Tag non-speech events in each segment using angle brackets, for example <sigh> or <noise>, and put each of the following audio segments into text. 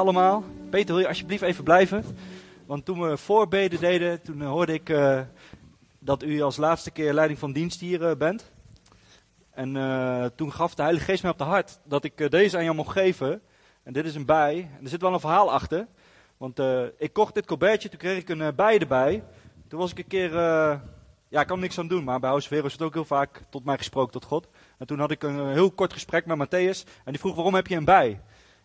allemaal. Peter, wil je alsjeblieft even blijven? Want toen we voorbeden deden, toen hoorde ik uh, dat u als laatste keer leiding van dienst hier uh, bent. En toen gaf de Heilige Geest mij op de hart dat ik deze aan jou mocht geven. En dit is een bij. En er zit wel een verhaal achter. Want ik kocht dit colbertje, toen kreeg ik een bij erbij. Toen was ik een keer, ja ik kan niks aan doen, maar bij House is het ook heel vaak tot mij gesproken, tot God. En toen had ik een heel kort gesprek met Matthäus. En die vroeg, waarom heb je een bij?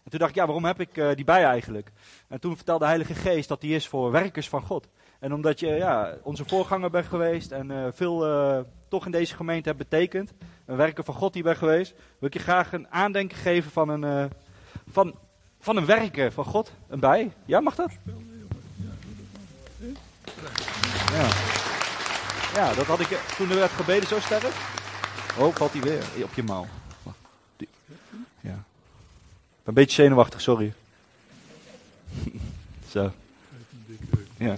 En toen dacht ik, ja, waarom heb ik uh, die bij eigenlijk? En toen vertelde de Heilige Geest dat die is voor werkers van God. En omdat je ja, onze voorganger bent geweest en uh, veel uh, toch in deze gemeente hebt betekend, een werker van God die bent geweest, wil ik je graag een aandenken geven van een, van, van een werker van God. Een bij. Ja, mag dat? Ja. ja, dat had ik toen er werd gebeden zo sterk. Oh, valt hij weer op je mouw. Een beetje zenuwachtig, sorry. <laughs> Zo. Ja.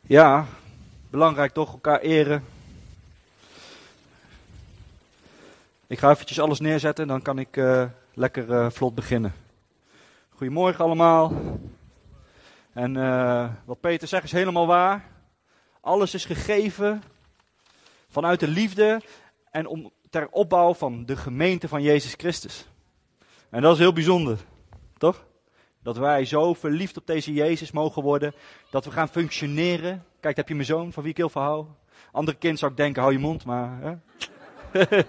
Ja, belangrijk toch, elkaar eren. Ik ga eventjes alles neerzetten, dan kan ik uh, lekker uh, vlot beginnen. Goedemorgen allemaal. En uh, wat Peter zegt is helemaal waar. Alles is gegeven vanuit de liefde en om, ter opbouw van de gemeente van Jezus Christus. En dat is heel bijzonder, toch? Dat wij zo verliefd op deze Jezus mogen worden, dat we gaan functioneren. Kijk, heb je mijn zoon, van wie ik heel veel hou. Andere kind zou ik denken, hou je mond, maar... Hè? <laughs>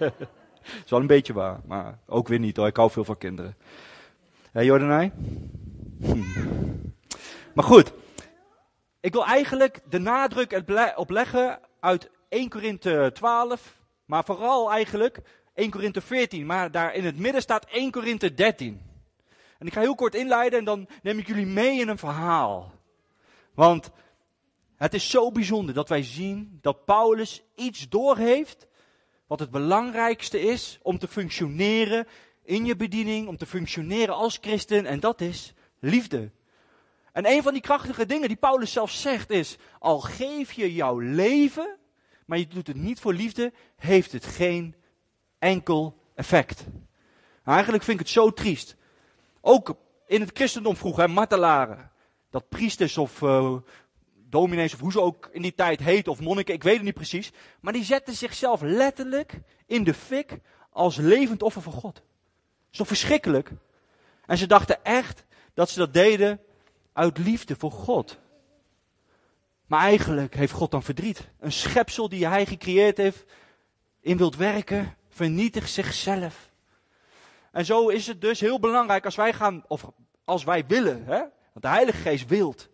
is wel een beetje waar, maar ook weer niet hoor, ik hou veel van kinderen. Hé hey, Jordanij? Hm. Maar goed, ik wil eigenlijk de nadruk op leggen uit 1 Korinthe 12, maar vooral eigenlijk 1 Korinthe 14. Maar daar in het midden staat 1 Korinthe 13. En ik ga heel kort inleiden en dan neem ik jullie mee in een verhaal. Want het is zo bijzonder dat wij zien dat Paulus iets doorheeft wat het belangrijkste is om te functioneren in je bediening, om te functioneren als christen. En dat is liefde. En een van die krachtige dingen die Paulus zelf zegt is, al geef je jouw leven, maar je doet het niet voor liefde, heeft het geen enkel effect. Eigenlijk vind ik het zo triest. Ook in het christendom vroeger, martelaren, dat priesters of uh, dominees of hoe ze ook in die tijd heten of monniken, ik weet het niet precies, maar die zetten zichzelf letterlijk in de fik als levend offer voor God. Toch verschrikkelijk? En ze dachten echt dat ze dat deden uit liefde voor God. Maar eigenlijk heeft God dan verdriet. Een schepsel die hij gecreëerd heeft, in wilt werken, vernietigt zichzelf. En zo is het dus heel belangrijk als wij gaan, of als wij willen, hè? want de Heilige Geest wilt.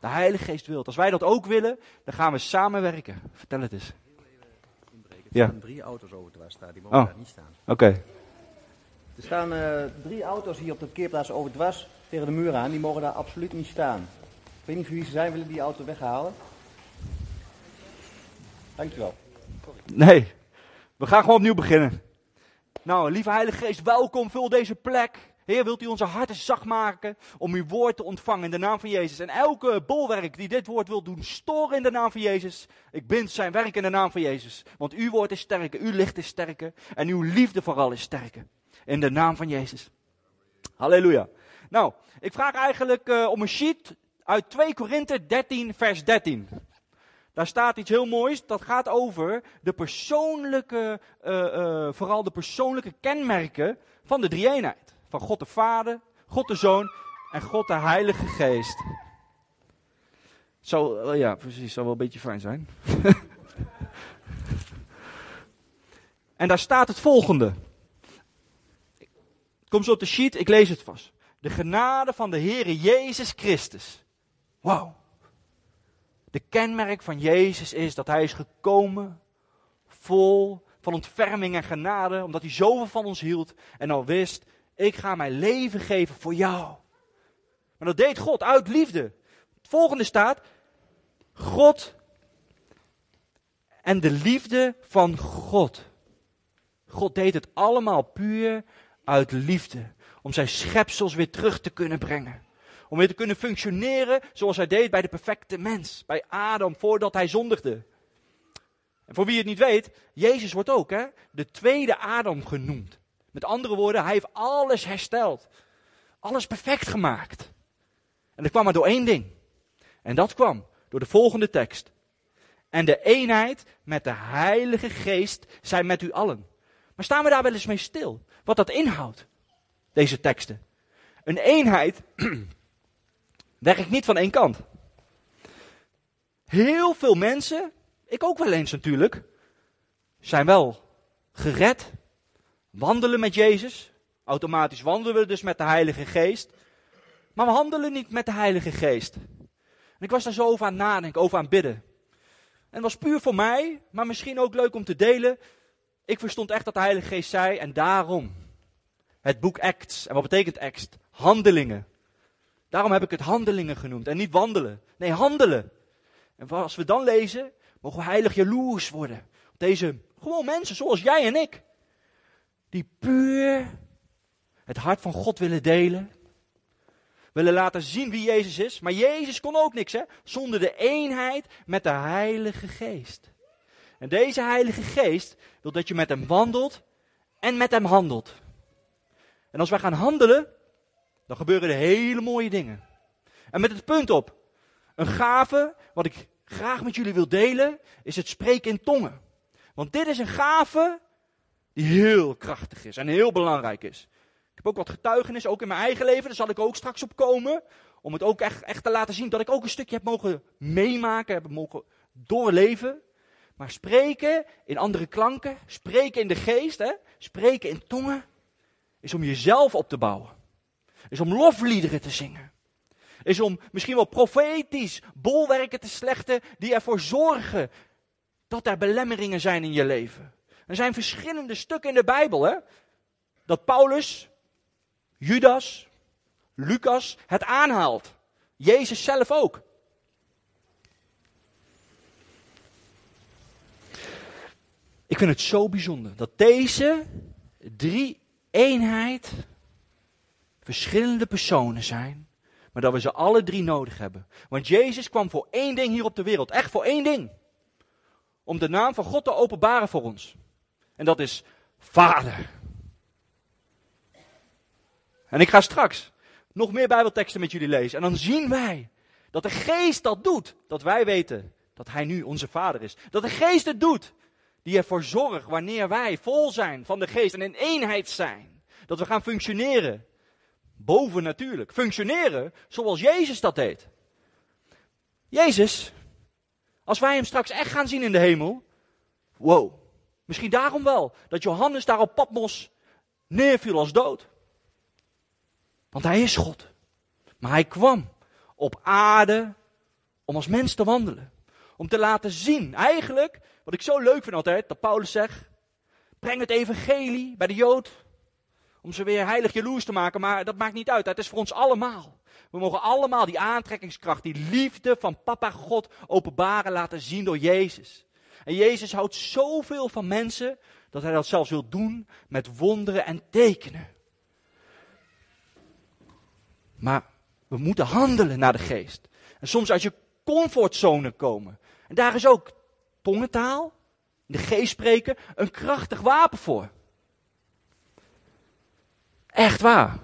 De Heilige Geest wilt. Als wij dat ook willen, dan gaan we samenwerken. Vertel het eens. Ja. Er staan drie auto's over staan, die mogen oh. daar niet staan. Oké. Er staan uh, drie auto's hier op de parkeerplaats over dwars de muur aan. Die mogen daar absoluut niet staan. Ik weet niet wie ze zijn, willen die auto weghalen? Dankjewel. Nee, we gaan gewoon opnieuw beginnen. Nou, lieve Heilige Geest, welkom, vul deze plek. Heer, wilt u onze harten zacht maken om uw woord te ontvangen in de naam van Jezus. En elke bolwerk die dit woord wil doen storen in de naam van Jezus. Ik bind zijn werk in de naam van Jezus. Want uw woord is sterker, uw licht is sterker en uw liefde vooral is sterker. In de naam van Jezus. Halleluja. Nou, ik vraag eigenlijk uh, om een sheet uit 2 Korinthe 13, vers 13. Daar staat iets heel moois. Dat gaat over de persoonlijke, uh, uh, vooral de persoonlijke kenmerken van de drie-eenheid. Van God de Vader, God de Zoon en God de Heilige Geest. Zo, ja, precies, zou wel een beetje fijn zijn. <laughs> en daar staat het volgende. Kom zo op de sheet, ik lees het vast. De genade van de Heere Jezus Christus. Wauw. De kenmerk van Jezus is dat Hij is gekomen vol van ontferming en genade, omdat Hij zoveel van ons hield en al wist, ik ga mijn leven geven voor jou. Maar dat deed God uit liefde. Het volgende staat, God en de liefde van God. God deed het allemaal puur uit liefde om zijn schepsels weer terug te kunnen brengen. Om weer te kunnen functioneren zoals hij deed bij de perfecte mens, bij Adam, voordat hij zondigde. En voor wie het niet weet, Jezus wordt ook hè, de tweede Adam genoemd. Met andere woorden, hij heeft alles hersteld. Alles perfect gemaakt. En dat kwam maar door één ding. En dat kwam door de volgende tekst. En de eenheid met de Heilige Geest zijn met u allen. Maar staan we daar wel eens mee stil? Wat dat inhoudt, deze teksten. Een eenheid <clears throat> werkt niet van één kant. Heel veel mensen, ik ook wel eens natuurlijk, zijn wel gered, wandelen met Jezus. Automatisch wandelen we dus met de Heilige Geest. Maar we handelen niet met de Heilige Geest. En ik was daar zo over aan nadenken, over aan bidden. En het was puur voor mij, maar misschien ook leuk om te delen. Ik verstond echt dat de Heilige Geest zei, en daarom het boek Acts. En wat betekent Acts? Handelingen. Daarom heb ik het handelingen genoemd en niet wandelen. Nee, handelen. En als we dan lezen, mogen we heilig jaloers worden. Op deze gewoon mensen zoals jij en ik. Die puur het hart van God willen delen. Willen laten zien wie Jezus is. Maar Jezus kon ook niks, hè? Zonder de eenheid met de Heilige Geest. En deze Heilige Geest wil dat je met hem wandelt en met hem handelt. En als wij gaan handelen, dan gebeuren er hele mooie dingen. En met het punt op, een gave, wat ik graag met jullie wil delen, is het spreken in tongen. Want dit is een gave die heel krachtig is en heel belangrijk is. Ik heb ook wat getuigenis, ook in mijn eigen leven, daar zal ik ook straks op komen. Om het ook echt, echt te laten zien dat ik ook een stukje heb mogen meemaken, heb mogen doorleven. Maar spreken in andere klanken, spreken in de geest, hè, spreken in tongen, is om jezelf op te bouwen. Is om lofliederen te zingen. Is om misschien wel profetisch bolwerken te slechten die ervoor zorgen dat er belemmeringen zijn in je leven. Er zijn verschillende stukken in de Bijbel, hè? Dat Paulus, Judas, Lucas het aanhaalt. Jezus zelf ook. Ik vind het zo bijzonder dat deze drie eenheid verschillende personen zijn, maar dat we ze alle drie nodig hebben. Want Jezus kwam voor één ding hier op de wereld, echt voor één ding. Om de naam van God te openbaren voor ons. En dat is Vader. En ik ga straks nog meer Bijbelteksten met jullie lezen. En dan zien wij dat de Geest dat doet. Dat wij weten dat Hij nu onze Vader is. Dat de Geest het doet. Die ervoor zorgt wanneer wij vol zijn van de Geest en in eenheid zijn. Dat we gaan functioneren. Boven natuurlijk. Functioneren zoals Jezus dat deed. Jezus, als wij hem straks echt gaan zien in de hemel. Wow. Misschien daarom wel dat Johannes daar op Patmos neerviel als dood. Want hij is God. Maar hij kwam op aarde om als mens te wandelen. Om te laten zien, eigenlijk, wat ik zo leuk vind altijd, dat Paulus zegt, breng het evangelie bij de Jood, om ze weer heilig jaloers te maken, maar dat maakt niet uit, het is voor ons allemaal. We mogen allemaal die aantrekkingskracht, die liefde van papa God openbaren laten zien door Jezus. En Jezus houdt zoveel van mensen, dat hij dat zelfs wil doen met wonderen en tekenen. Maar we moeten handelen naar de geest. En soms uit je comfortzone komen. En daar is ook tongentaal, de geest spreken, een krachtig wapen voor. Echt waar.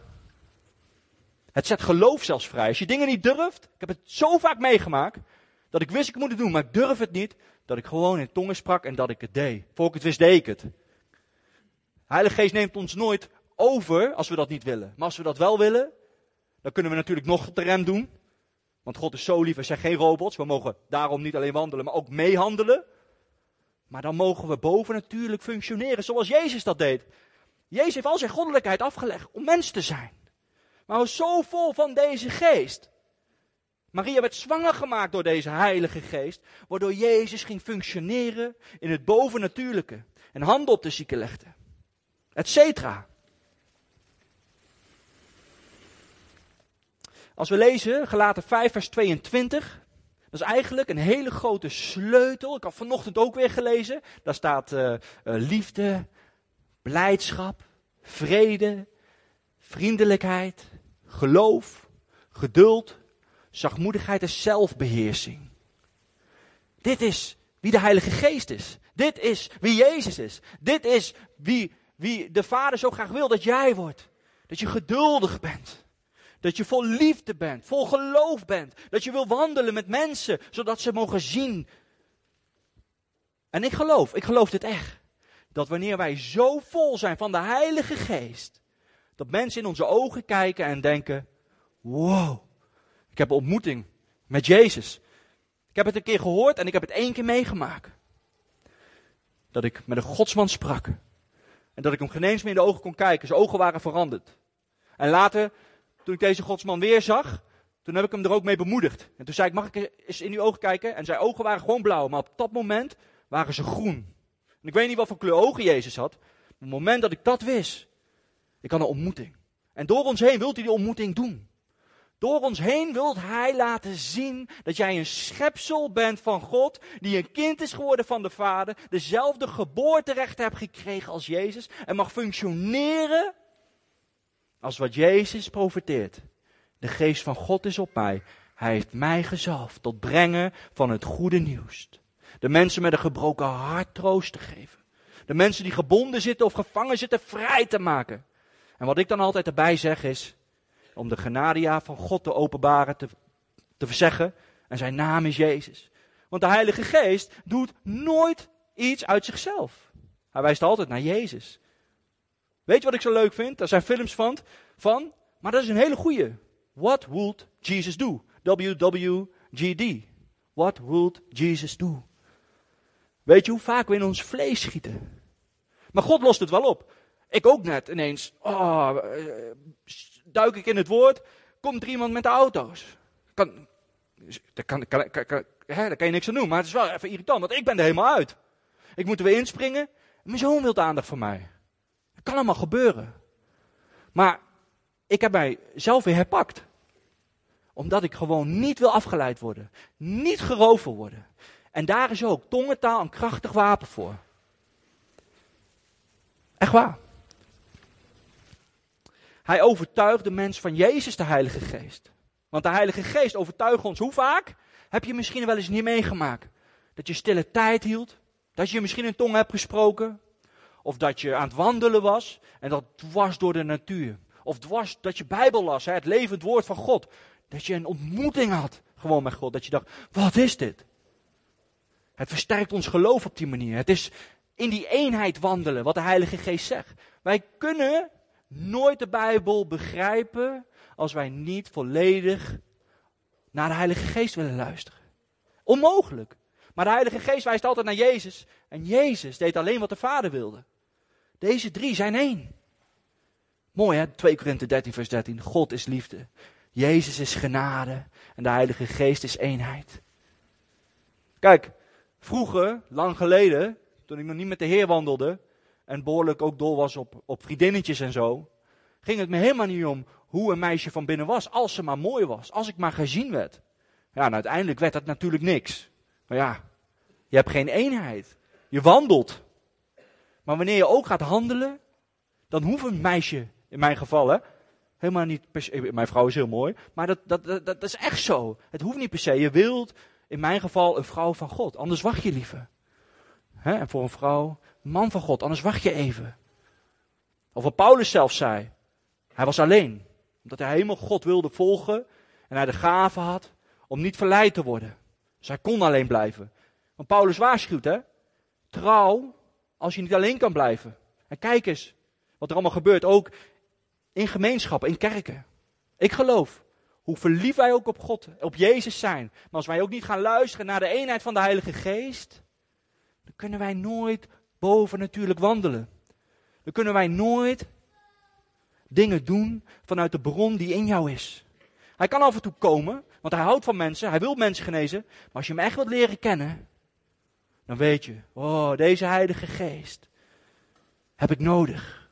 Het zet geloof zelfs vrij. Als je dingen niet durft, ik heb het zo vaak meegemaakt, dat ik wist ik moet het doen, maar ik durf het niet, dat ik gewoon in tongen sprak en dat ik het deed. Voor ik het wist, deed ik het. Heilige Geest neemt ons nooit over als we dat niet willen. Maar als we dat wel willen, dan kunnen we natuurlijk nog op de rem doen. Want God is zo lief, we zijn geen robots. We mogen daarom niet alleen wandelen, maar ook meehandelen. Maar dan mogen we boven natuurlijk functioneren zoals Jezus dat deed. Jezus heeft al zijn goddelijkheid afgelegd om mens te zijn. Maar we zo vol van deze geest. Maria werd zwanger gemaakt door deze heilige geest, waardoor Jezus ging functioneren in het bovennatuurlijke en handen op de zieken legde. Etcetera. Als we lezen Gelaten 5 vers 22, dat is eigenlijk een hele grote sleutel. Ik had vanochtend ook weer gelezen. Daar staat uh, uh, liefde, blijdschap, vrede, vriendelijkheid, geloof, geduld, zachtmoedigheid en zelfbeheersing. Dit is wie de Heilige Geest is. Dit is wie Jezus is. Dit is wie, wie de Vader zo graag wil dat jij wordt. Dat je geduldig bent. Dat je vol liefde bent, vol geloof bent. Dat je wil wandelen met mensen, zodat ze mogen zien. En ik geloof, ik geloof dit echt. Dat wanneer wij zo vol zijn van de Heilige Geest, dat mensen in onze ogen kijken en denken: wow, ik heb een ontmoeting met Jezus. Ik heb het een keer gehoord en ik heb het één keer meegemaakt. Dat ik met een godsman sprak. En dat ik hem geen eens meer in de ogen kon kijken. Zijn ogen waren veranderd. En later, toen ik deze godsman weer zag, toen heb ik hem er ook mee bemoedigd. En toen zei ik, mag ik eens in uw ogen kijken? En zijn ogen waren gewoon blauw, maar op dat moment waren ze groen. En ik weet niet wat voor kleur ogen Jezus had. Maar op het moment dat ik dat wist, ik had een ontmoeting. En door ons heen wilt hij die ontmoeting doen. Door ons heen wilt Hij laten zien dat jij een schepsel bent van God, die een kind is geworden van de Vader, dezelfde geboorterechten hebt gekregen als Jezus en mag functioneren als wat Jezus profeteert. De geest van God is op mij. Hij heeft mij gezalfd tot brengen van het goede nieuws. De mensen met een gebroken hart troost te geven. De mensen die gebonden zitten of gevangen zitten vrij te maken. En wat ik dan altijd erbij zeg is, om de genadia van God te openbaren, te, te verzeggen. En zijn naam is Jezus. Want de Heilige Geest doet nooit iets uit zichzelf. Hij wijst altijd naar Jezus. Weet je wat ik zo leuk vind? Daar zijn films van, van maar dat is een hele goeie. What would Jesus do? WWGD. What would Jesus do? Weet je hoe vaak we in ons vlees schieten? Maar God lost het wel op. Ik ook net ineens. Oh, duik ik in het woord, komt er iemand met de auto's. Daar, kan, kan, kan, hè, daar kan je niks aan doen, maar het is wel even irritant, want ik ben er helemaal uit. Ik moet er weer inspringen. Mijn zoon wil aandacht voor mij. Dat kan allemaal gebeuren. Maar ik heb mij zelf weer herpakt. Omdat ik gewoon niet wil afgeleid worden. Niet geroven worden. En daar is ook tongentaal een krachtig wapen voor. Echt waar. Hij overtuigt de mens van Jezus, de Heilige Geest. Want de Heilige Geest overtuigt ons hoe vaak? Heb je misschien wel eens niet meegemaakt? Dat je stille tijd hield? Dat je misschien een tong hebt gesproken? Of dat je aan het wandelen was en dat dwars door de natuur? Of dwars dat je Bijbel las, het levend woord van God. Dat je een ontmoeting had gewoon met God. Dat je dacht, wat is dit? Het versterkt ons geloof op die manier. Het is in die eenheid wandelen, wat de Heilige Geest zegt. Wij kunnen nooit de Bijbel begrijpen als wij niet volledig naar de Heilige Geest willen luisteren. Onmogelijk. Maar de Heilige Geest wijst altijd naar Jezus. En Jezus deed alleen wat de Vader wilde. Deze drie zijn één. Mooi hè, 2 Korinthe 13 vers 13. God is liefde. Jezus is genade. En de Heilige Geest is eenheid. Kijk, vroeger, lang geleden, toen ik nog niet met de Heer wandelde, en behoorlijk ook dol was op, op vriendinnetjes en zo, ging het me helemaal niet om hoe een meisje van binnen was, als ze maar mooi was, als ik maar gezien werd. Ja, en uiteindelijk werd dat natuurlijk niks. Maar ja, je hebt geen eenheid. Je wandelt. Maar wanneer je ook gaat handelen, dan hoeft een meisje, in mijn geval helemaal niet per se, mijn vrouw is heel mooi, maar dat, dat, dat, dat is echt zo. Het hoeft niet per se. Je wilt, in mijn geval, een vrouw van God. Anders wacht je liever. Hè? En voor een vrouw man van God, anders wacht je even. Of wat Paulus zelf zei. Hij was alleen. Omdat hij helemaal God wilde volgen. En hij de gave had om niet verleid te worden. Dus hij kon alleen blijven. Want Paulus waarschuwt, hè. Trouw als je niet alleen kan blijven. En kijk eens wat er allemaal gebeurt. Ook in gemeenschappen, in kerken. Ik geloof. Hoe verliefd wij ook op God, op Jezus zijn. Maar als wij ook niet gaan luisteren naar de eenheid van de Heilige Geest. Dan kunnen wij nooit boven natuurlijk wandelen. Dan kunnen wij nooit dingen doen vanuit de bron die in jou is. Hij kan af en toe komen, want hij houdt van mensen, hij wil mensen genezen. Maar als je hem echt wilt leren kennen, dan weet je, oh, deze Heilige Geest heb ik nodig.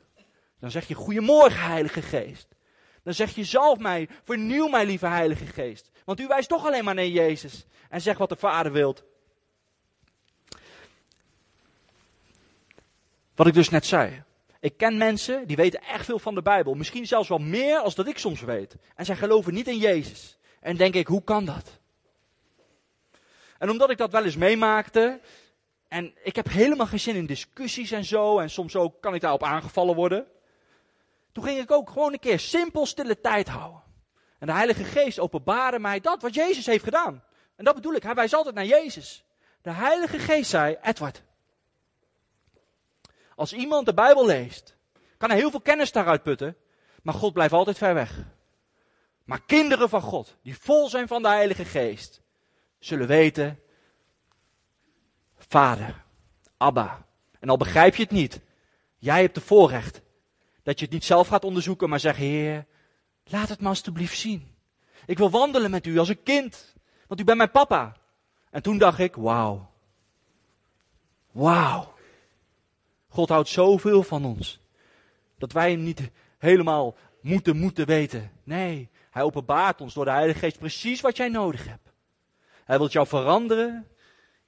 Dan zeg je, goedemorgen Heilige Geest. Dan zeg je, zalf mij, vernieuw mij lieve Heilige Geest. Want u wijst toch alleen maar naar Jezus en zegt wat de Vader wilt. Wat ik dus net zei. Ik ken mensen die weten echt veel van de Bijbel. Misschien zelfs wel meer als dat ik soms weet. En zij geloven niet in Jezus. En denk ik, hoe kan dat? En omdat ik dat wel eens meemaakte, En ik heb helemaal geen zin in discussies en zo. En soms ook kan ik daarop aangevallen worden. Toen ging ik ook gewoon een keer simpel stille tijd houden. En de Heilige Geest openbaarde mij dat wat Jezus heeft gedaan. En dat bedoel ik, hij wijst altijd naar Jezus. De Heilige Geest zei, Edward, als iemand de Bijbel leest, kan hij heel veel kennis daaruit putten, maar God blijft altijd ver weg. Maar kinderen van God, die vol zijn van de Heilige Geest, zullen weten, Vader, Abba. En al begrijp je het niet, jij hebt de voorrecht dat je het niet zelf gaat onderzoeken, maar zegt, Heer, laat het me alstublieft zien. Ik wil wandelen met u als een kind, want u bent mijn papa. En toen dacht ik, wauw. Wauw. God houdt zoveel van ons. Dat wij hem niet helemaal moeten, moeten weten. Nee, hij openbaart ons door de Heilige Geest precies wat jij nodig hebt. Hij wil jou veranderen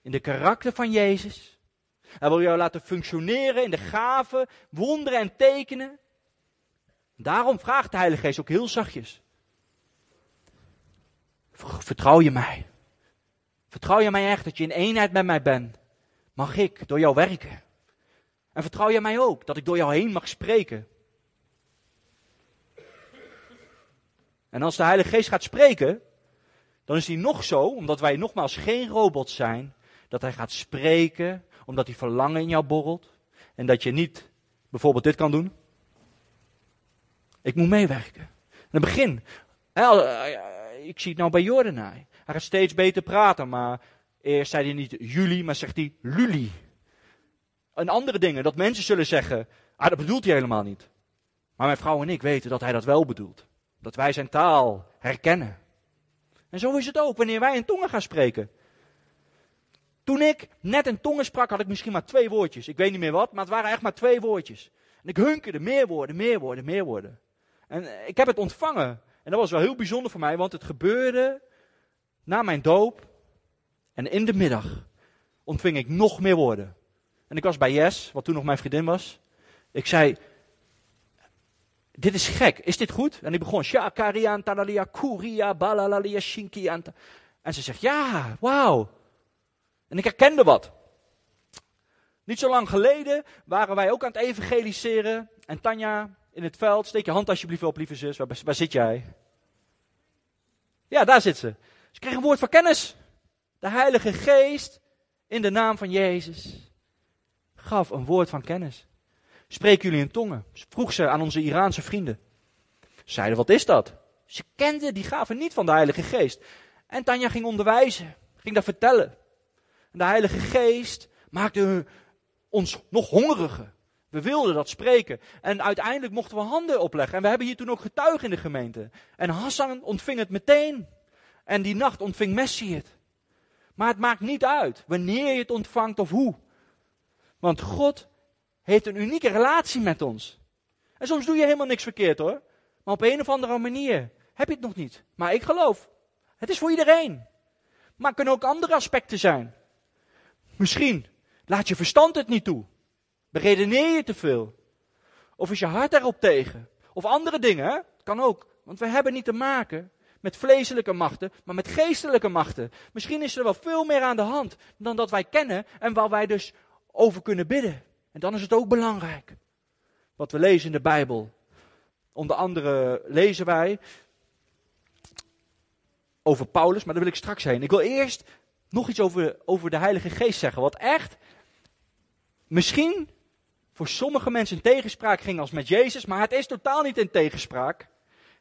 in de karakter van Jezus. Hij wil jou laten functioneren in de gaven, wonderen en tekenen. Daarom vraagt de Heilige Geest ook heel zachtjes. Vertrouw je mij? Vertrouw je mij echt dat je in eenheid met mij bent? Mag ik door jou werken? En vertrouw je mij ook dat ik door jou heen mag spreken? En als de Heilige Geest gaat spreken, dan is hij nog zo, omdat wij nogmaals geen robots zijn, dat hij gaat spreken, omdat hij verlangen in jou borrelt. En dat je niet bijvoorbeeld dit kan doen. Ik moet meewerken. In het begin, ik zie het nou bij Jordanai. Hij gaat steeds beter praten, maar eerst zei hij niet jullie, maar zegt hij luli. En andere dingen, dat mensen zullen zeggen, ah dat bedoelt hij helemaal niet. Maar mijn vrouw en ik weten dat hij dat wel bedoelt. Dat wij zijn taal herkennen. En zo is het ook wanneer wij in tongen gaan spreken. Toen ik net in tongen sprak, had ik misschien maar twee woordjes. Ik weet niet meer wat, maar het waren echt maar twee woordjes. En ik hunkerde meer woorden, meer woorden, meer woorden. En ik heb het ontvangen. En dat was wel heel bijzonder voor mij, want het gebeurde na mijn doop. En in de middag ontving ik nog meer woorden. En ik was bij Jes, wat toen nog mijn vriendin was. Ik zei, dit is gek, is dit goed? En ik begon, shakarian talalia kuria balalalia shinkianta. En ze zegt, ja, wauw. En ik herkende wat. Niet zo lang geleden waren wij ook aan het evangeliseren. En Tanja in het veld, steek je hand alsjeblieft op, lieve zus. Waar, zit jij? Ja, daar zit ze. Ze kreeg een woord van kennis. De Heilige Geest, in de naam van Jezus, gaf een woord van kennis. Spreken jullie in tongen? Vroeg ze aan onze Iraanse vrienden. Zeiden, wat is dat? Ze kenden die gaven niet van de Heilige Geest. En Tanja ging onderwijzen, ging dat vertellen. En de Heilige Geest maakte ons nog hongeriger. We wilden dat spreken. En uiteindelijk mochten we handen opleggen. En we hebben hier toen ook getuigen in de gemeente. En Hassan ontving het meteen. En die nacht ontving Messi het. Maar het maakt niet uit wanneer je het ontvangt of hoe. Want God heeft een unieke relatie met ons. En soms doe je helemaal niks verkeerd hoor. Maar op een of andere manier heb je het nog niet. Maar ik geloof, het is voor iedereen. Maar het kunnen ook andere aspecten zijn. Misschien laat je verstand het niet toe. Beredeneer je te veel. Of is je hart erop tegen. Of andere dingen, hè? kan ook. Want we hebben niet te maken met vleeselijke machten, maar met geestelijke machten. Misschien is er wel veel meer aan de hand dan dat wij kennen en waar wij dus over kunnen bidden. En dan is het ook belangrijk. Wat we lezen in de Bijbel. Onder andere lezen wij over Paulus, maar daar wil ik straks heen. Ik wil eerst nog iets over, over de Heilige Geest zeggen. Wat echt misschien voor sommige mensen in tegenspraak ging als met Jezus, maar het is totaal niet in tegenspraak.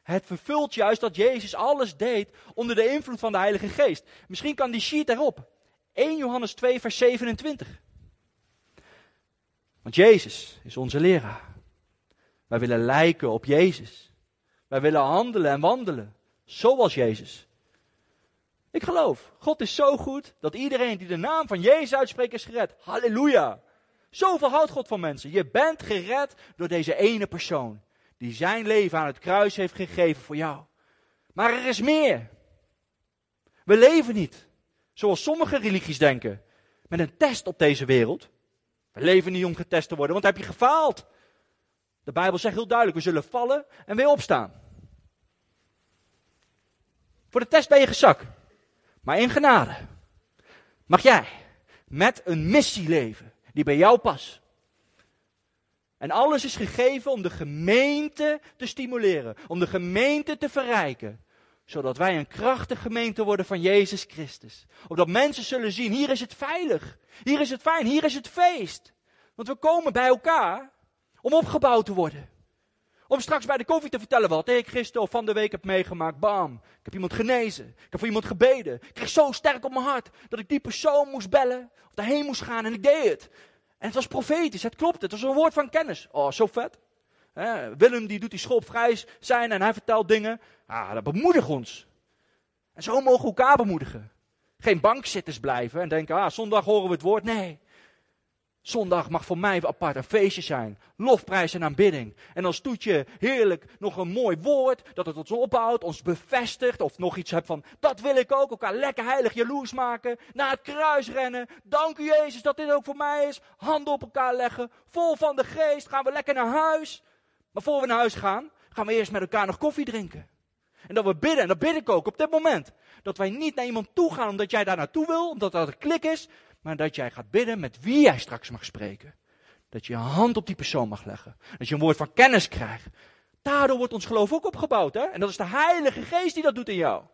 Het vervult juist dat Jezus alles deed onder de invloed van de Heilige Geest. Misschien kan die sheet erop. 1 Johannes 2, vers 27. Want Jezus is onze leraar. Wij willen lijken op Jezus. Wij willen handelen en wandelen zoals Jezus. Ik geloof, God is zo goed dat iedereen die de naam van Jezus uitspreekt is gered. Halleluja. Zoveel houdt God van mensen. Je bent gered door deze ene persoon die zijn leven aan het kruis heeft gegeven voor jou. Maar er is meer. We leven niet, zoals sommige religies denken, met een test op deze wereld. We leven niet om getest te worden, want heb je gefaald. De Bijbel zegt heel duidelijk, we zullen vallen en weer opstaan. Voor de test ben je gezakt. Maar in genade mag jij met een missie leven die bij jou past. En alles is gegeven om de gemeente te stimuleren, om de gemeente te verrijken, zodat wij een krachtige gemeente worden van Jezus Christus. Opdat mensen zullen zien, hier is het veilig, hier is het fijn, hier is het feest. Want we komen bij elkaar om opgebouwd te worden. Om straks bij de koffie te vertellen wat ik gisteren van de week heb meegemaakt. Bam. Ik heb iemand genezen. Ik heb voor iemand gebeden. Ik kreeg zo sterk op mijn hart dat ik die persoon moest bellen. Of daarheen moest gaan en ik deed het. En het was profetisch. Het klopte. Het was een woord van kennis. Oh, zo vet. Willem die doet die school vrij zijn en hij vertelt dingen. Ah, dat bemoedigt ons. En zo mogen we elkaar bemoedigen. Geen bankzitters blijven en denken, ah, zondag horen we het woord. Nee, Zondag mag voor mij apart een feestje zijn. Lofprijs en aanbidding. En als toetje heerlijk nog een mooi woord. Dat het ons opbouwt, ons bevestigt. Of nog iets hebt van, dat wil ik ook. Elkaar lekker heilig jaloers maken. Naar het kruis rennen. Dank u Jezus dat dit ook voor mij is. Handen op elkaar leggen. Vol van de geest. Gaan we lekker naar huis. Maar voor we naar huis gaan, gaan we eerst met elkaar nog koffie drinken. En dat we bidden, en dat bid ik ook op dit moment. Dat wij niet naar iemand toe gaan omdat jij daar naartoe wil, omdat dat een klik is maar dat jij gaat bidden met wie jij straks mag spreken. Dat je je hand op die persoon mag leggen. Dat je een woord van kennis krijgt. Daardoor wordt ons geloof ook opgebouwd. Hè? En dat is de Heilige Geest die dat doet in jou.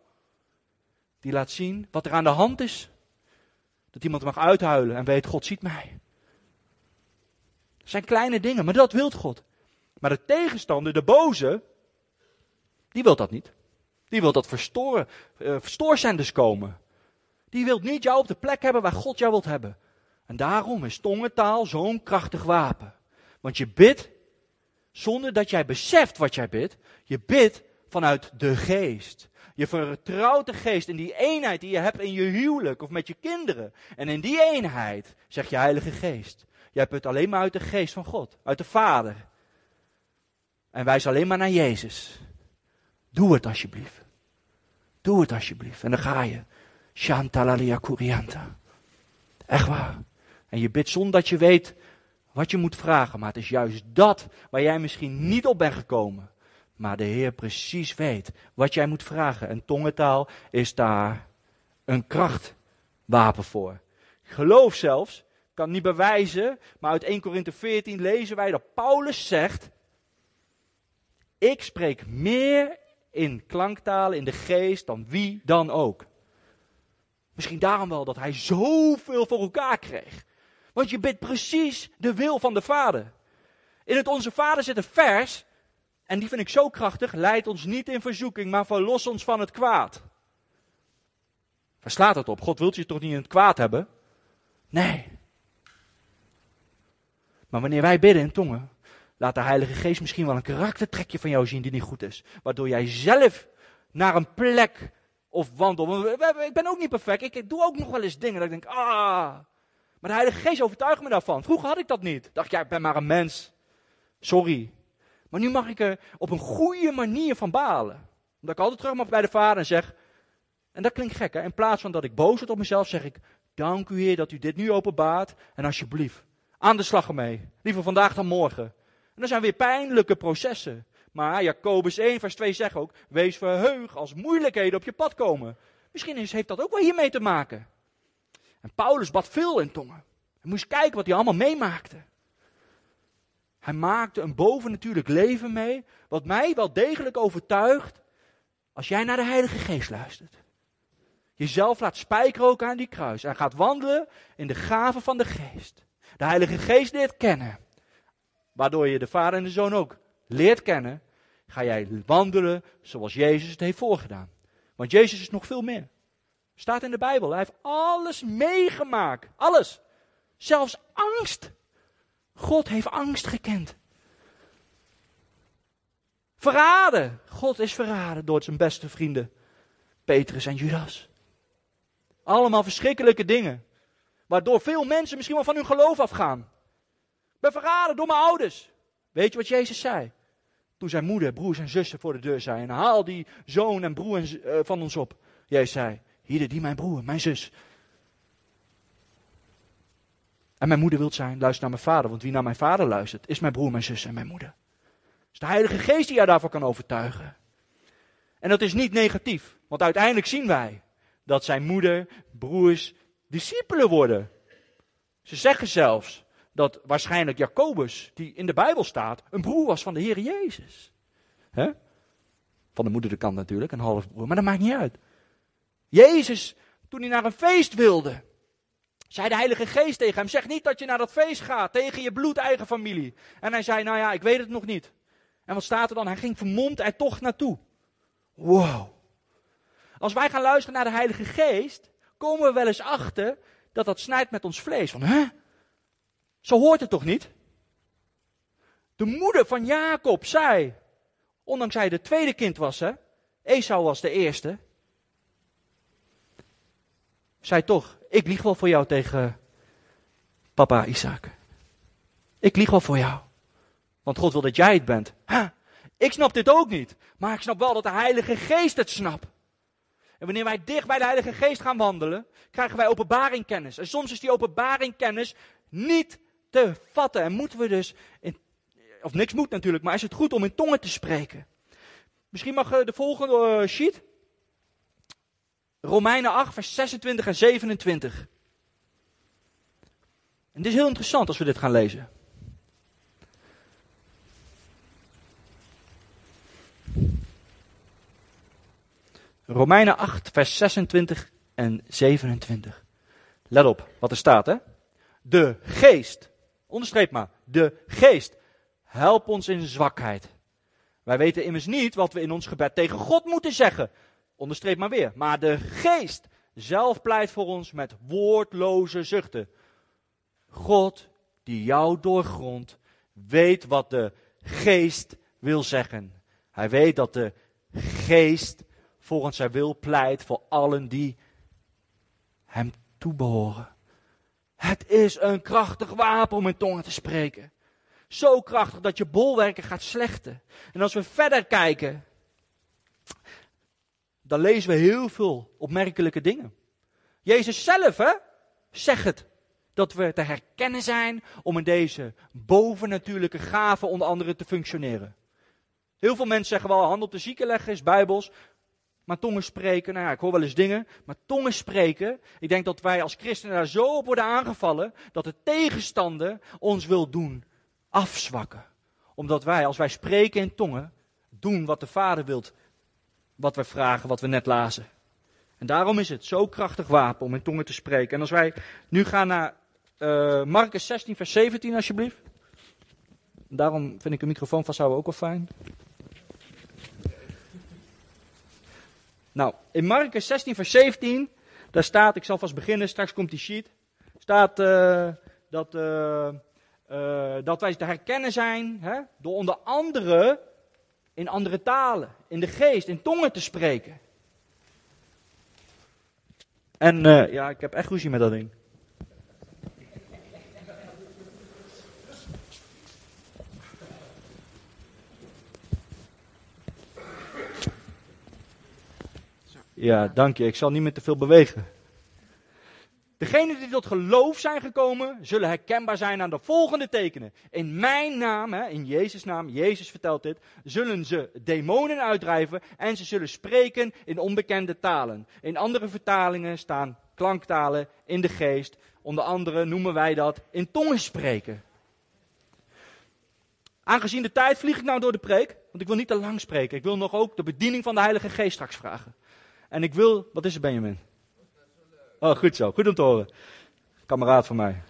Die laat zien wat er aan de hand is. Dat iemand mag uithuilen en weet, God ziet mij. Dat zijn kleine dingen, maar dat wil God. Maar de tegenstander, de boze, die wil dat niet. Die wil dat verstoren, uh, verstoorzenders komen. Die wil niet jou op de plek hebben waar God jou wilt hebben. En daarom is tongentaal zo'n krachtig wapen. Want je bidt zonder dat jij beseft wat jij bidt. Je bidt vanuit de geest. Je vertrouwt de geest in die eenheid die je hebt in je huwelijk of met je kinderen. En in die eenheid zeg je Heilige Geest. Jij het alleen maar uit de geest van God, uit de Vader. En wijs alleen maar naar Jezus. Doe het alsjeblieft. Doe het alsjeblieft. En dan ga je. Shantalalia Kurianta. Echt waar. En je bidt zonder dat je weet wat je moet vragen. Maar het is juist dat waar jij misschien niet op bent gekomen. Maar de Heer precies weet wat jij moet vragen. En tongentaal is daar een krachtwapen voor. Geloof zelfs, kan niet bewijzen, maar uit 1 Korinthe 14 lezen wij dat Paulus zegt: Ik spreek meer in klanktalen, in de geest, dan wie dan ook. Misschien daarom wel dat hij zoveel voor elkaar kreeg. Want je bidt precies de wil van de Vader. In het Onze Vader zit een vers, en die vind ik zo krachtig, leid ons niet in verzoeking, maar verlos ons van het kwaad. Waar slaat het op? God wilt je toch niet in het kwaad hebben? Nee. Maar wanneer wij bidden in tongen, laat de Heilige Geest misschien wel een karaktertrekje van jou zien die niet goed is. Waardoor jij zelf naar een plek of wandel. Ik ben ook niet perfect. Ik doe ook nog wel eens dingen dat ik denk, ah. Maar de Heilige Geest overtuigt me daarvan. Vroeger had ik dat niet. Dacht, ja, ik ben maar een mens. Sorry. Maar nu mag ik er op een goede manier van balen. Omdat ik altijd terug mag bij de Vader en zeg. En dat klinkt gek, hè? In plaats van dat ik boos word op mezelf, zeg ik: Dank u, Heer, dat u dit nu openbaart. En alsjeblieft, aan de slag ermee. Liever vandaag dan morgen. En dat zijn weer pijnlijke processen. Maar Jacobus 1, vers 2 zegt ook: Wees verheugd als moeilijkheden op je pad komen. Misschien heeft dat ook wel hiermee te maken. En Paulus bad veel in tongen. Hij moest kijken wat hij allemaal meemaakte. Hij maakte een bovennatuurlijk leven mee, wat mij wel degelijk overtuigt als jij naar de Heilige Geest luistert. Jezelf laat spijkeren aan die kruis en gaat wandelen in de gave van de Geest. De Heilige Geest leert kennen, waardoor je de Vader en de Zoon ook leert kennen ga jij wandelen zoals Jezus het heeft voorgedaan. Want Jezus is nog veel meer. Staat in de Bijbel. Hij heeft alles meegemaakt. Alles. Zelfs angst. God heeft angst gekend. Verraden. God is verraden door zijn beste vrienden. Petrus en Judas. Allemaal verschrikkelijke dingen. Waardoor veel mensen misschien wel van hun geloof afgaan. Ik ben verraden door mijn ouders. Weet je wat Jezus zei? Toen zijn moeder, broers en zussen voor de deur zeiden: Haal die zoon en broer uh, van ons op. Jij zei: Hier, die mijn broer, mijn zus. En mijn moeder wilt zijn: Luister naar mijn vader, want wie naar mijn vader luistert, is mijn broer, mijn zus en mijn moeder. Het is de Heilige Geest die jou daarvoor kan overtuigen. En dat is niet negatief, want uiteindelijk zien wij dat zijn moeder, broers, discipelen worden. Ze zeggen zelfs dat waarschijnlijk Jacobus, die in de Bijbel staat, een broer was van de Heer Jezus. Hè? Van de moeder de natuurlijk, een halfbroer, maar dat maakt niet uit. Jezus, toen hij naar een feest wilde, zei de Heilige Geest tegen hem: Zeg niet dat je naar dat feest gaat tegen je bloedeigen familie. En hij zei: Nou ja, ik weet het nog niet. En wat staat er dan? Hij ging vermomd er toch naartoe. Wow. Als wij gaan luisteren naar de Heilige Geest, komen we wel eens achter dat dat snijdt met ons vlees. Van, hè? Zo hoort het toch niet? De moeder van Jacob zei, ondanks hij de tweede kind was, hè? Esau was de eerste. Zei toch, ik lieg wel voor jou tegen papa Isaac. Ik lieg wel voor jou. Want God wil dat jij het bent. Ha, ik snap dit ook niet. Maar ik snap wel dat de Heilige Geest het snapt. En wanneer wij dicht bij de Heilige Geest gaan wandelen, krijgen wij openbaring kennis. En soms is die openbaring kennis niet te vatten. En moeten we dus, in, of niks moet natuurlijk, maar is het goed om in tongen te spreken. Misschien mag eh, de volgende uh, sheet. Romeinen 8, vers 26 en 27. En dit is heel interessant als we dit gaan lezen. Romeinen 8, vers 26 en 27. Let op wat er staat, hè? De geest, onderstreep maar, de geest, help ons in zwakheid. Wij weten immers niet wat we in ons gebed tegen God moeten zeggen. Onderstreep maar weer. Maar de geest zelf pleit voor ons met woordloze zuchten. God, die jou doorgrondt, weet wat de geest wil zeggen. Hij weet dat de geest volgens zijn wil pleit voor allen die hem toebehoren. Het is een krachtig wapen om in tongen te spreken. Zo krachtig dat je bolwerken gaat slechten. En als we verder kijken, dan lezen we heel veel opmerkelijke dingen. Jezus zelf, hè, zegt het. Dat we te herkennen zijn om in deze bovennatuurlijke gaven onder andere te functioneren. Heel veel mensen zeggen wel, hand op de zieken leggen is bijbels. Maar tongen spreken, nou ja, ik hoor wel eens dingen. Maar tongen spreken, ik denk dat wij als christenen daar zo op worden aangevallen. Dat de tegenstander ons wil doen afzwakken. Omdat wij, als wij spreken in tongen, doen wat de Vader wilt. Wat we vragen, wat we net lazen. En daarom is het zo krachtig wapen om in tongen te spreken. En als wij nu gaan naar uh, Marcus 16, vers 17, alsjeblieft. Daarom vind ik een microfoon vasthouden ook wel fijn. Nou, in Marcus 16, vers 17, daar staat, ik zal vast beginnen, straks komt die sheet. Staat uh, dat, uh, uh, dat wij te herkennen zijn hè, door onder andere in andere talen, in de geest, in tongen te spreken. En ja, ik heb echt ruzie met dat ding. Ja, dank je. Ik zal niet meer te veel bewegen. Degenen die tot geloof zijn gekomen, zullen herkenbaar zijn aan de volgende tekenen. In mijn naam, hè, in Jezus' naam, Jezus vertelt dit, zullen ze demonen uitdrijven en ze zullen spreken in onbekende talen. In andere vertalingen staan klanktalen in de geest. Onder andere noemen wij dat in tongen spreken. Aangezien de tijd vlieg ik nou door de preek, want ik wil niet te lang spreken. Ik wil nog ook de bediening van de Heilige Geest straks vragen. En ik wil, wat is er Benjamin? Oh, goed zo, goed om te horen. Kameraad van mij.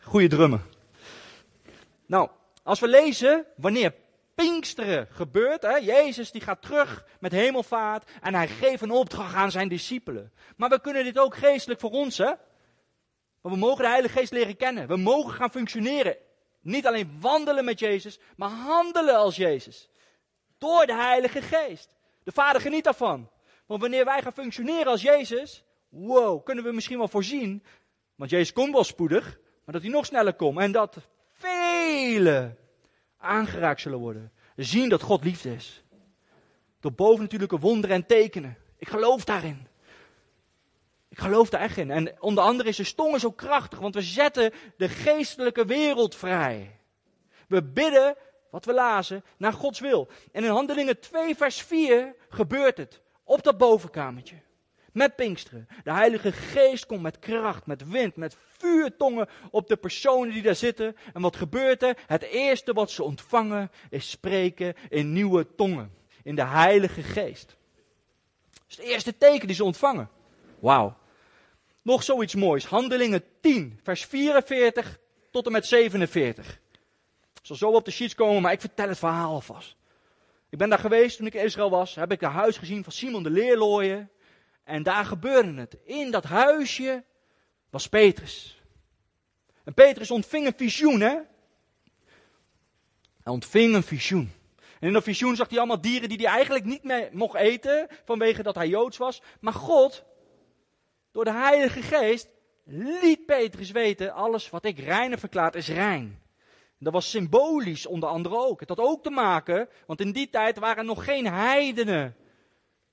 Goede drummen. Nou, als we lezen wanneer Pinksteren gebeurt, hè, Jezus die gaat terug met hemelvaart en hij geeft een opdracht aan zijn discipelen. Maar we kunnen dit ook geestelijk voor ons, hè? Want we mogen de Heilige Geest leren kennen. We mogen gaan functioneren. Niet alleen wandelen met Jezus, maar handelen als Jezus. Door de Heilige Geest. De Vader geniet daarvan. Want wanneer wij gaan functioneren als Jezus, wow, kunnen we misschien wel voorzien, want Jezus komt wel spoedig, maar dat hij nog sneller komt en dat velen aangeraakt zullen worden. Zien dat God liefde is. Door bovennatuurlijke wonderen en tekenen. Ik geloof daarin. Ik geloof daar echt in. En onder andere is de stongen zo krachtig, want we zetten de geestelijke wereld vrij. We bidden, wat we lazen, naar Gods wil. En in Handelingen 2, vers 4 gebeurt het. Op dat bovenkamertje. met Pinksteren. De Heilige Geest komt met kracht, met wind, met vuurtongen op de personen die daar zitten. En wat gebeurt er? Het eerste wat ze ontvangen is spreken in nieuwe tongen. In de Heilige Geest. Dat is het eerste teken die ze ontvangen. Wauw. Nog zoiets moois. Handelingen 10, vers 44 tot en met 47. Ik zal zo op de sheets komen, maar ik vertel het verhaal alvast. Ik ben daar geweest toen ik in Israël was. Heb ik een huis gezien van Simon de Leerlooier. En daar gebeurde het. In dat huisje was Petrus. En Petrus ontving een visioen, hè? Hij ontving een visioen. En in dat visioen zag hij allemaal dieren die hij eigenlijk niet meer mocht eten, vanwege dat hij Joods was. Maar God, door de Heilige Geest, liet Petrus weten, alles wat ik rein heb verklaard is rein. Dat was symbolisch onder andere ook. Het had ook te maken, want in die tijd waren nog geen heidenen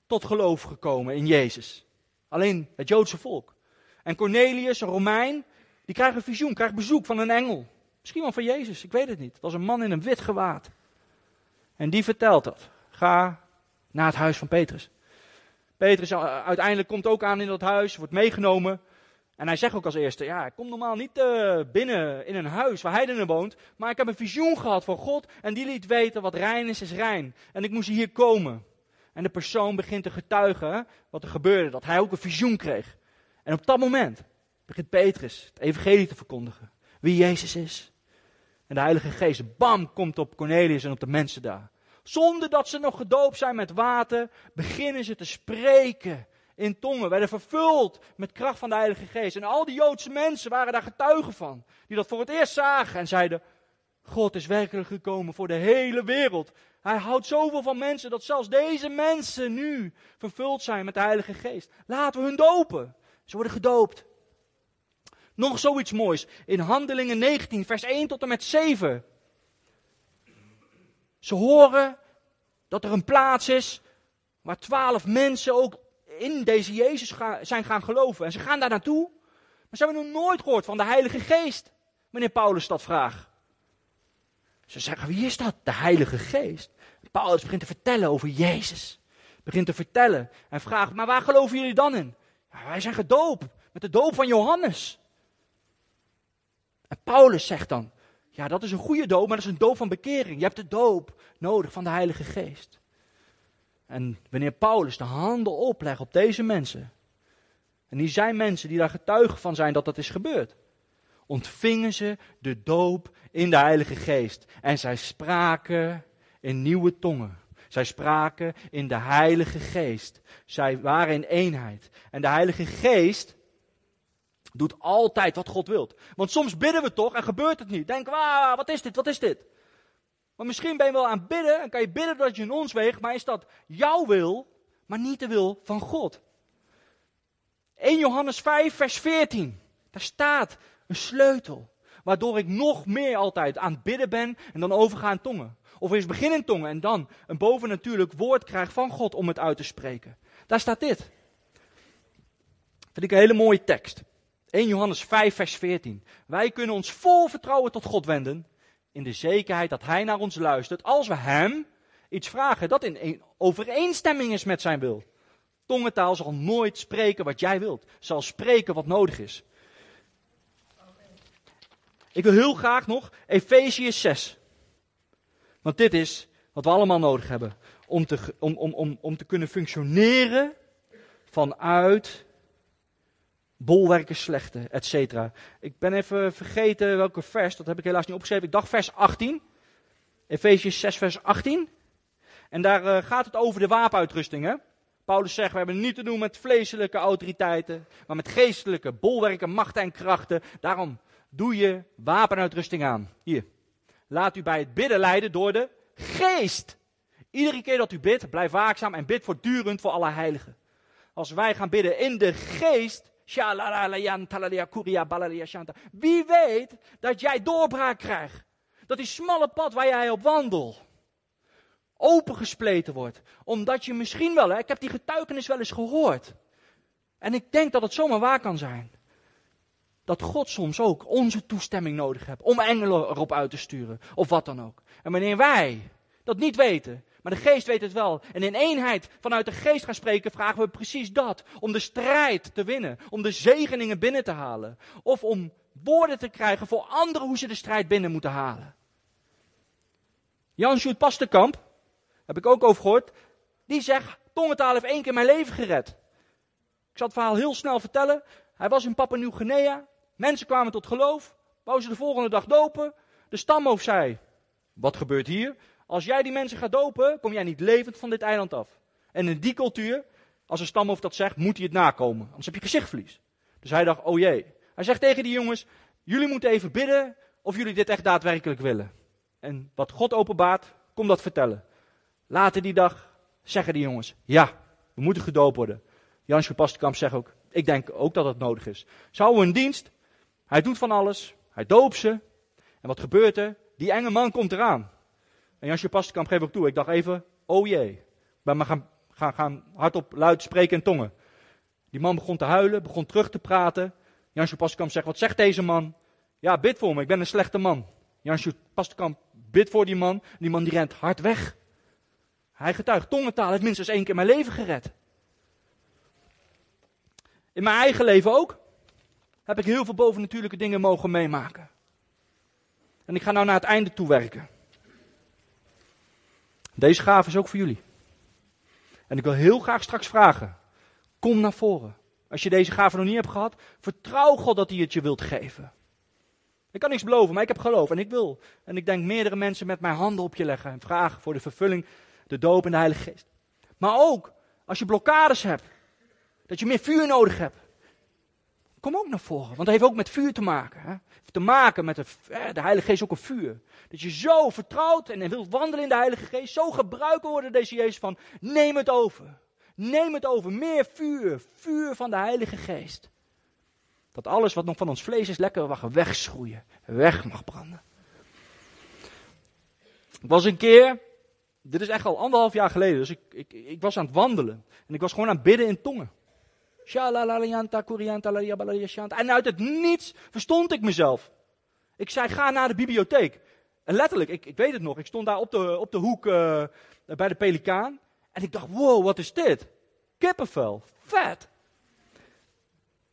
tot geloof gekomen in Jezus. Alleen het Joodse volk. En Cornelius, een Romein, die krijgt een visioen, krijgt bezoek van een engel. Misschien wel van Jezus, ik weet het niet. Het was een man in een wit gewaad. En die vertelt dat. Ga naar het huis van Petrus. Petrus uh, uiteindelijk komt ook aan in dat huis, wordt meegenomen. En hij zegt ook als eerste, ja, ik kom normaal niet uh, binnen in een huis waar heidenen woont, maar ik heb een visioen gehad van God en die liet weten wat rein is, is rein. En ik moest hier komen. En de persoon begint te getuigen wat er gebeurde, dat hij ook een visioen kreeg. En op dat moment begint Petrus het evangelie te verkondigen. Wie Jezus is. En de Heilige Geest, bam, komt op Cornelius en op de mensen daar. Zonder dat ze nog gedoopt zijn met water, beginnen ze te spreken in tongen. Werden vervuld met kracht van de Heilige Geest. En al die Joodse mensen waren daar getuigen van. Die dat voor het eerst zagen en zeiden, God is werkelijk gekomen voor de hele wereld. Hij houdt zoveel van mensen dat zelfs deze mensen nu vervuld zijn met de Heilige Geest. Laten we hun dopen. Ze worden gedoopt. Nog zoiets moois. In Handelingen 19, vers 1 tot en met 7. Ze horen dat er een plaats is waar twaalf mensen ook in deze Jezus zijn gaan geloven. En ze gaan daar naartoe. Maar ze hebben nog nooit gehoord van de Heilige Geest. Wanneer Paulus dat vraagt. Ze zeggen, wie is dat? De Heilige Geest. Paulus begint te vertellen over Jezus. Begint te vertellen en vraagt, maar waar geloven jullie dan in? Ja, wij zijn gedoopt met de doop van Johannes. En Paulus zegt dan, ja dat is een goede doop, maar dat is een doop van bekering. Je hebt de doop nodig van de Heilige Geest. En wanneer Paulus de handen oplegt op deze mensen, en die zijn mensen die daar getuigen van zijn dat dat is gebeurd, ontvingen ze de doop in de Heilige Geest. En zij spraken in nieuwe tongen. Zij spraken in de Heilige Geest. Zij waren in eenheid. En de Heilige Geest doet altijd wat God wilt. Want soms bidden we toch en gebeurt het niet. Denk, ah, wat is dit, wat is dit? Maar misschien ben je wel aan het bidden en kan je bidden dat je in ons weegt, maar is dat jouw wil, maar niet de wil van God. 1 Johannes 5, vers 14. Daar staat een sleutel. Waardoor ik nog meer altijd aan het bidden ben en dan overga in tongen. Of eerst begin in tongen en dan een bovennatuurlijk woord krijg van God om het uit te spreken. Daar staat dit. Vind ik een hele mooie tekst. 1 Johannes 5, vers 14. Wij kunnen ons vol vertrouwen tot God wenden. In de zekerheid dat Hij naar ons luistert. Als we Hem iets vragen dat in overeenstemming is met zijn wil. Tongentaal zal nooit spreken wat jij wilt. Zal spreken wat nodig is. Ik wil heel graag nog Efeziërs 6. Want dit is wat we allemaal nodig hebben om te, om, om, om, om te kunnen functioneren vanuit bolwerken slechte, et cetera. Ik ben even vergeten welke vers, dat heb ik helaas niet opgeschreven. Ik dacht vers 18. Efeziërs 6 vers 18. En daar uh, gaat het over de wapenuitrusting. Paulus zegt, we hebben niet te doen met vleeselijke autoriteiten, maar met geestelijke bolwerken, machten en krachten. Daarom doe je wapenuitrusting aan. Hier. Laat u bij het bidden leiden door de geest. Iedere keer dat u bidt, blijf waakzaam en bid voortdurend voor alle heiligen. Als wij gaan bidden in de geest, wie weet dat jij doorbraak krijgt. Dat die smalle pad waar jij op wandelt, opengespleten wordt. Omdat je misschien wel, hè, ik heb die getuigenis wel eens gehoord. En ik denk dat het zomaar waar kan zijn dat God soms ook onze toestemming nodig heeft om engelen erop uit te sturen of wat dan ook. En wanneer wij dat niet weten, Maar de geest weet het wel. En in eenheid vanuit de geest gaan spreken vragen we precies dat. Om de strijd te winnen. Om de zegeningen binnen te halen. Of om woorden te krijgen voor anderen hoe ze de strijd binnen moeten halen. Jan Sjoerd Pastenkamp, heb ik ook over gehoord, die zegt, tongentaal heeft één keer mijn leven gered. Ik zal het verhaal heel snel vertellen. Hij was in Papua Nieuw-Guinea. Mensen kwamen tot geloof. Wou ze de volgende dag dopen. De stamhoofd zei, wat gebeurt hier? Als jij die mensen gaat dopen, kom jij niet levend van dit eiland af. En in die cultuur, als een stamhoofd dat zegt, moet hij het nakomen. Anders heb je gezichtverlies. Dus hij dacht, oh jee. Hij zegt tegen die jongens, jullie moeten even bidden of jullie dit echt daadwerkelijk willen. En wat God openbaart, kom dat vertellen. Later die dag zeggen die jongens, ja, we moeten gedoopt worden. Jansje Pastenkamp zegt ook, ik denk ook dat dat nodig is. Zou een dienst, hij doet van alles, hij doopt ze. En wat gebeurt er? Die enge man komt eraan. En Jansje Pastenkamp geeft ook toe, ik dacht even, oh jee. Maar gaan, gaan, gaan hardop luid spreken in tongen. Die man begon te huilen, begon terug te praten. Jansje Pastenkamp zegt, wat zegt deze man? Ja, bid voor me, ik ben een slechte man. Jansje Pastenkamp bid voor die man. Die man die rent hard weg. Hij getuigt tongentaal, heeft minstens één keer mijn leven gered. In mijn eigen leven ook. Heb ik heel veel bovennatuurlijke dingen mogen meemaken. En ik ga nou naar het einde toe werken. Deze gave is ook voor jullie. En ik wil heel graag straks vragen. Kom naar voren. Als je deze gave nog niet hebt gehad, vertrouw God dat hij het je wilt geven. Ik kan niks beloven, maar ik heb geloof en ik wil. En ik denk meerdere mensen met mijn handen op je leggen en vragen voor de vervulling, de doop en de Heilige Geest. Maar ook als je blokkades hebt, dat je meer vuur nodig hebt. Kom ook naar voren, want dat heeft ook met vuur te maken. Hè? Te maken met de, Heilige Geest ook een vuur. Dat je zo vertrouwt en wilt wandelen in de Heilige Geest. Zo gebruiken worden deze Jezus van, neem het over. Neem het over, meer vuur, vuur van de Heilige Geest. Dat alles wat nog van ons vlees is lekker mag wegschroeien, weg mag branden. Ik was een keer, dit is echt al anderhalf jaar geleden, dus ik, ik, ik was aan het wandelen. En ik was gewoon aan het bidden in tongen. En uit het niets verstond ik mezelf. Ik zei, ga naar de bibliotheek. En letterlijk, ik, ik weet het nog, ik stond daar op de, op de hoek uh, bij de Pelikaan. En ik dacht, wow, wat is dit? Kippenvel, vet.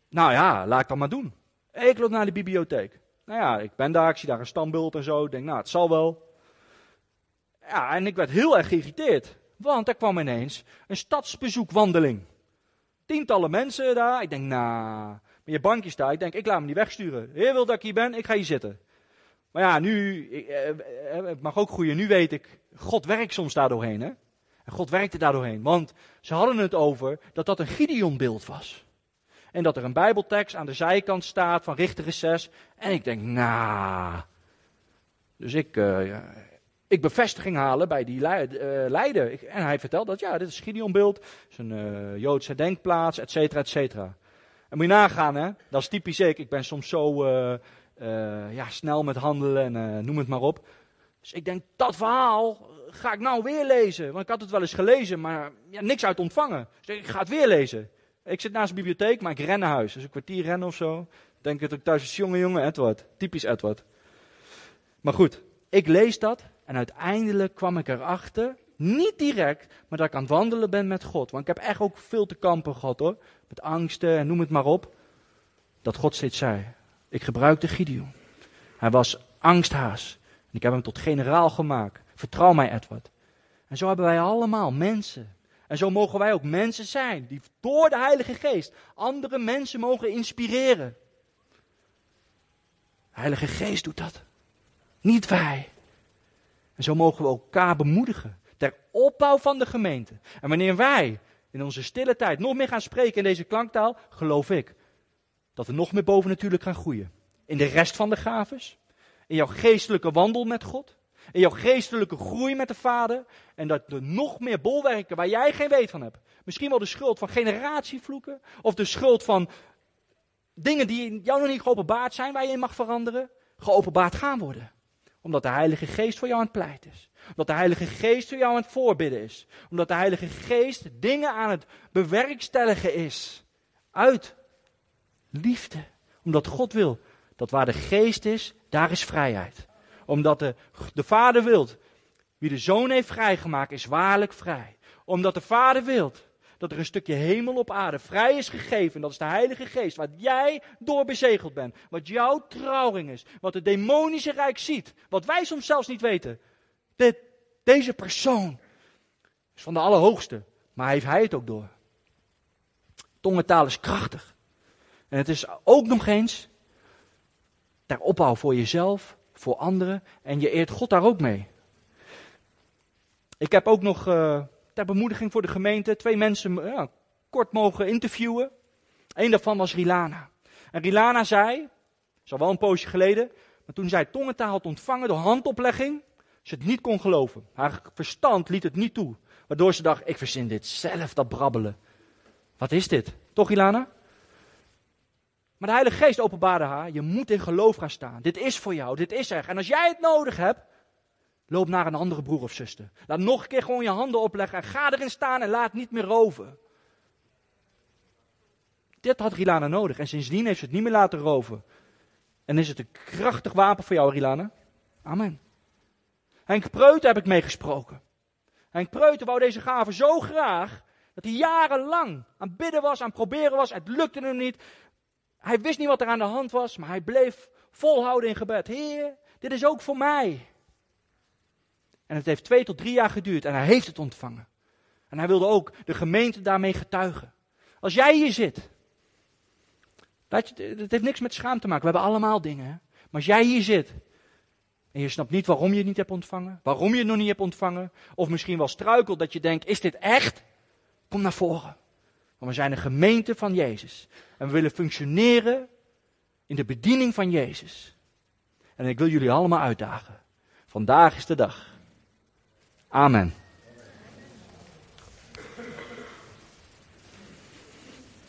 Nou ja, laat ik dat maar doen. Ik loop naar de bibliotheek. Nou ja, ik ben daar, ik zie daar een standbeeld en zo. Ik denk, nou, het zal wel. Ja, en ik werd heel erg geïrriteerd. Want er kwam ineens een stadsbezoekwandeling. Tientallen mensen daar. Ik denk, nou, met je bankje daar. Ik denk, ik laat me niet wegsturen. Heer wil dat ik hier ben, ik ga hier zitten. Maar ja, nu, ik, eh, eh, het mag ook groeien. Nu weet ik, God werkt soms daar doorheen. Hè? En God werkte daar doorheen. Want ze hadden het over dat dat een Gideon-beeld was. En dat er een Bijbeltekst aan de zijkant staat van Richter 6. En ik denk, nou. Nah. Dus ik, ik bevestiging halen bij die leider. Ik, en hij vertelt dat, ja, dit is Gideonbeeld. Het is een uh, Joodse denkplaats, et cetera, et cetera. En moet je nagaan, hè. Dat is typisch ik. Ik ben soms zo uh, ja, snel met handelen en noem het maar op. Dus ik denk, dat verhaal ga ik nou weer lezen. Want ik had het wel eens gelezen, maar ja, niks uit ontvangen. Dus ik ga het weer lezen. Ik zit naast de bibliotheek, maar ik ren naar huis. Dus een kwartier rennen of zo. Denk dat ik thuis is, jonge jongen, Edward. Typisch Edward. Maar goed, ik lees dat en uiteindelijk kwam ik erachter, niet direct, maar dat ik aan het wandelen ben met God. Want ik heb echt ook veel te kampen gehad hoor. Met angsten en noem het maar op. Dat God steeds zei, ik gebruikte Gideon. Hij was angsthaas. En ik heb hem tot generaal gemaakt. Vertrouw mij Edward. En zo hebben wij allemaal mensen en zo mogen wij ook mensen zijn die door de Heilige Geest andere mensen mogen inspireren. De Heilige Geest doet dat. Niet wij. En zo mogen we elkaar bemoedigen ter opbouw van de gemeente. En wanneer wij in onze stille tijd nog meer gaan spreken in deze klanktaal, geloof ik dat we nog meer bovennatuurlijk gaan groeien. In de rest van de gaves, in jouw geestelijke wandel met God, in jouw geestelijke groei met de Vader. En dat er nog meer bolwerken waar jij geen weet van hebt. Misschien wel de schuld van generatievloeken. Of de schuld van dingen die jou nog niet geopenbaard zijn, waar je in mag veranderen. Geopenbaard gaan worden. Omdat de Heilige Geest voor jou aan het pleit is. Omdat de Heilige Geest voor jou aan het voorbidden is. Omdat de Heilige Geest dingen aan het bewerkstelligen is. Uit liefde. Omdat God wil dat waar de Geest is, daar is vrijheid omdat de, de Vader wil Wie de zoon heeft vrijgemaakt is waarlijk vrij. Omdat de Vader wilt dat er een stukje hemel op aarde vrij is gegeven. Dat is de Heilige Geest, wat jij door bezegeld bent. Wat jouw trouwring is. Wat het demonische rijk ziet. Wat wij soms zelfs niet weten. Deze persoon is van de Allerhoogste. Maar heeft hij het ook door. Tongentaal is krachtig. En het is ook nog eens ter opbouw voor jezelf, voor anderen. En je eert God daar ook mee. Ik heb ook nog uh, ter bemoediging voor de gemeente twee mensen uh, kort mogen interviewen. Eén daarvan was Rilana. En Rilana zei, is al wel een poosje geleden, maar toen zij tongentaal had ontvangen door handoplegging, ze het niet kon geloven. Haar verstand liet het niet toe. Waardoor ze dacht, ik verzin dit zelf, dat brabbelen. Wat is dit? Toch, Ilana? Maar de Heilige Geest openbaarde haar, je moet in geloof gaan staan. Dit is voor jou, dit is er. En als jij het nodig hebt, loop naar een andere broer of zuster. Laat nog een keer gewoon je handen opleggen en ga erin staan en laat niet meer roven. Dit had Rilana nodig en sindsdien heeft ze het niet meer laten roven. En is het een krachtig wapen voor jou, Rilana? Amen. Henk Preut heb ik meegesproken. Henk Preuten wou deze gave zo graag, dat hij jarenlang aan bidden was, aan proberen was. Het lukte hem niet. Hij wist niet wat er aan de hand was, maar hij bleef volhouden in gebed. Heer, dit is ook voor mij. En het heeft twee tot drie jaar geduurd en hij heeft het ontvangen. En hij wilde ook de gemeente daarmee getuigen. Als jij hier zit, dat, het heeft niks met schaam te maken. We hebben allemaal dingen. Maar als jij hier zit en je snapt niet waarom je het niet hebt ontvangen, waarom je het nog niet hebt ontvangen, of misschien wel struikelt dat je denkt, is dit echt? Kom naar voren. Want we zijn een gemeente van Jezus. En we willen functioneren in de bediening van Jezus. En ik wil jullie allemaal uitdagen. Vandaag is de dag. Amen.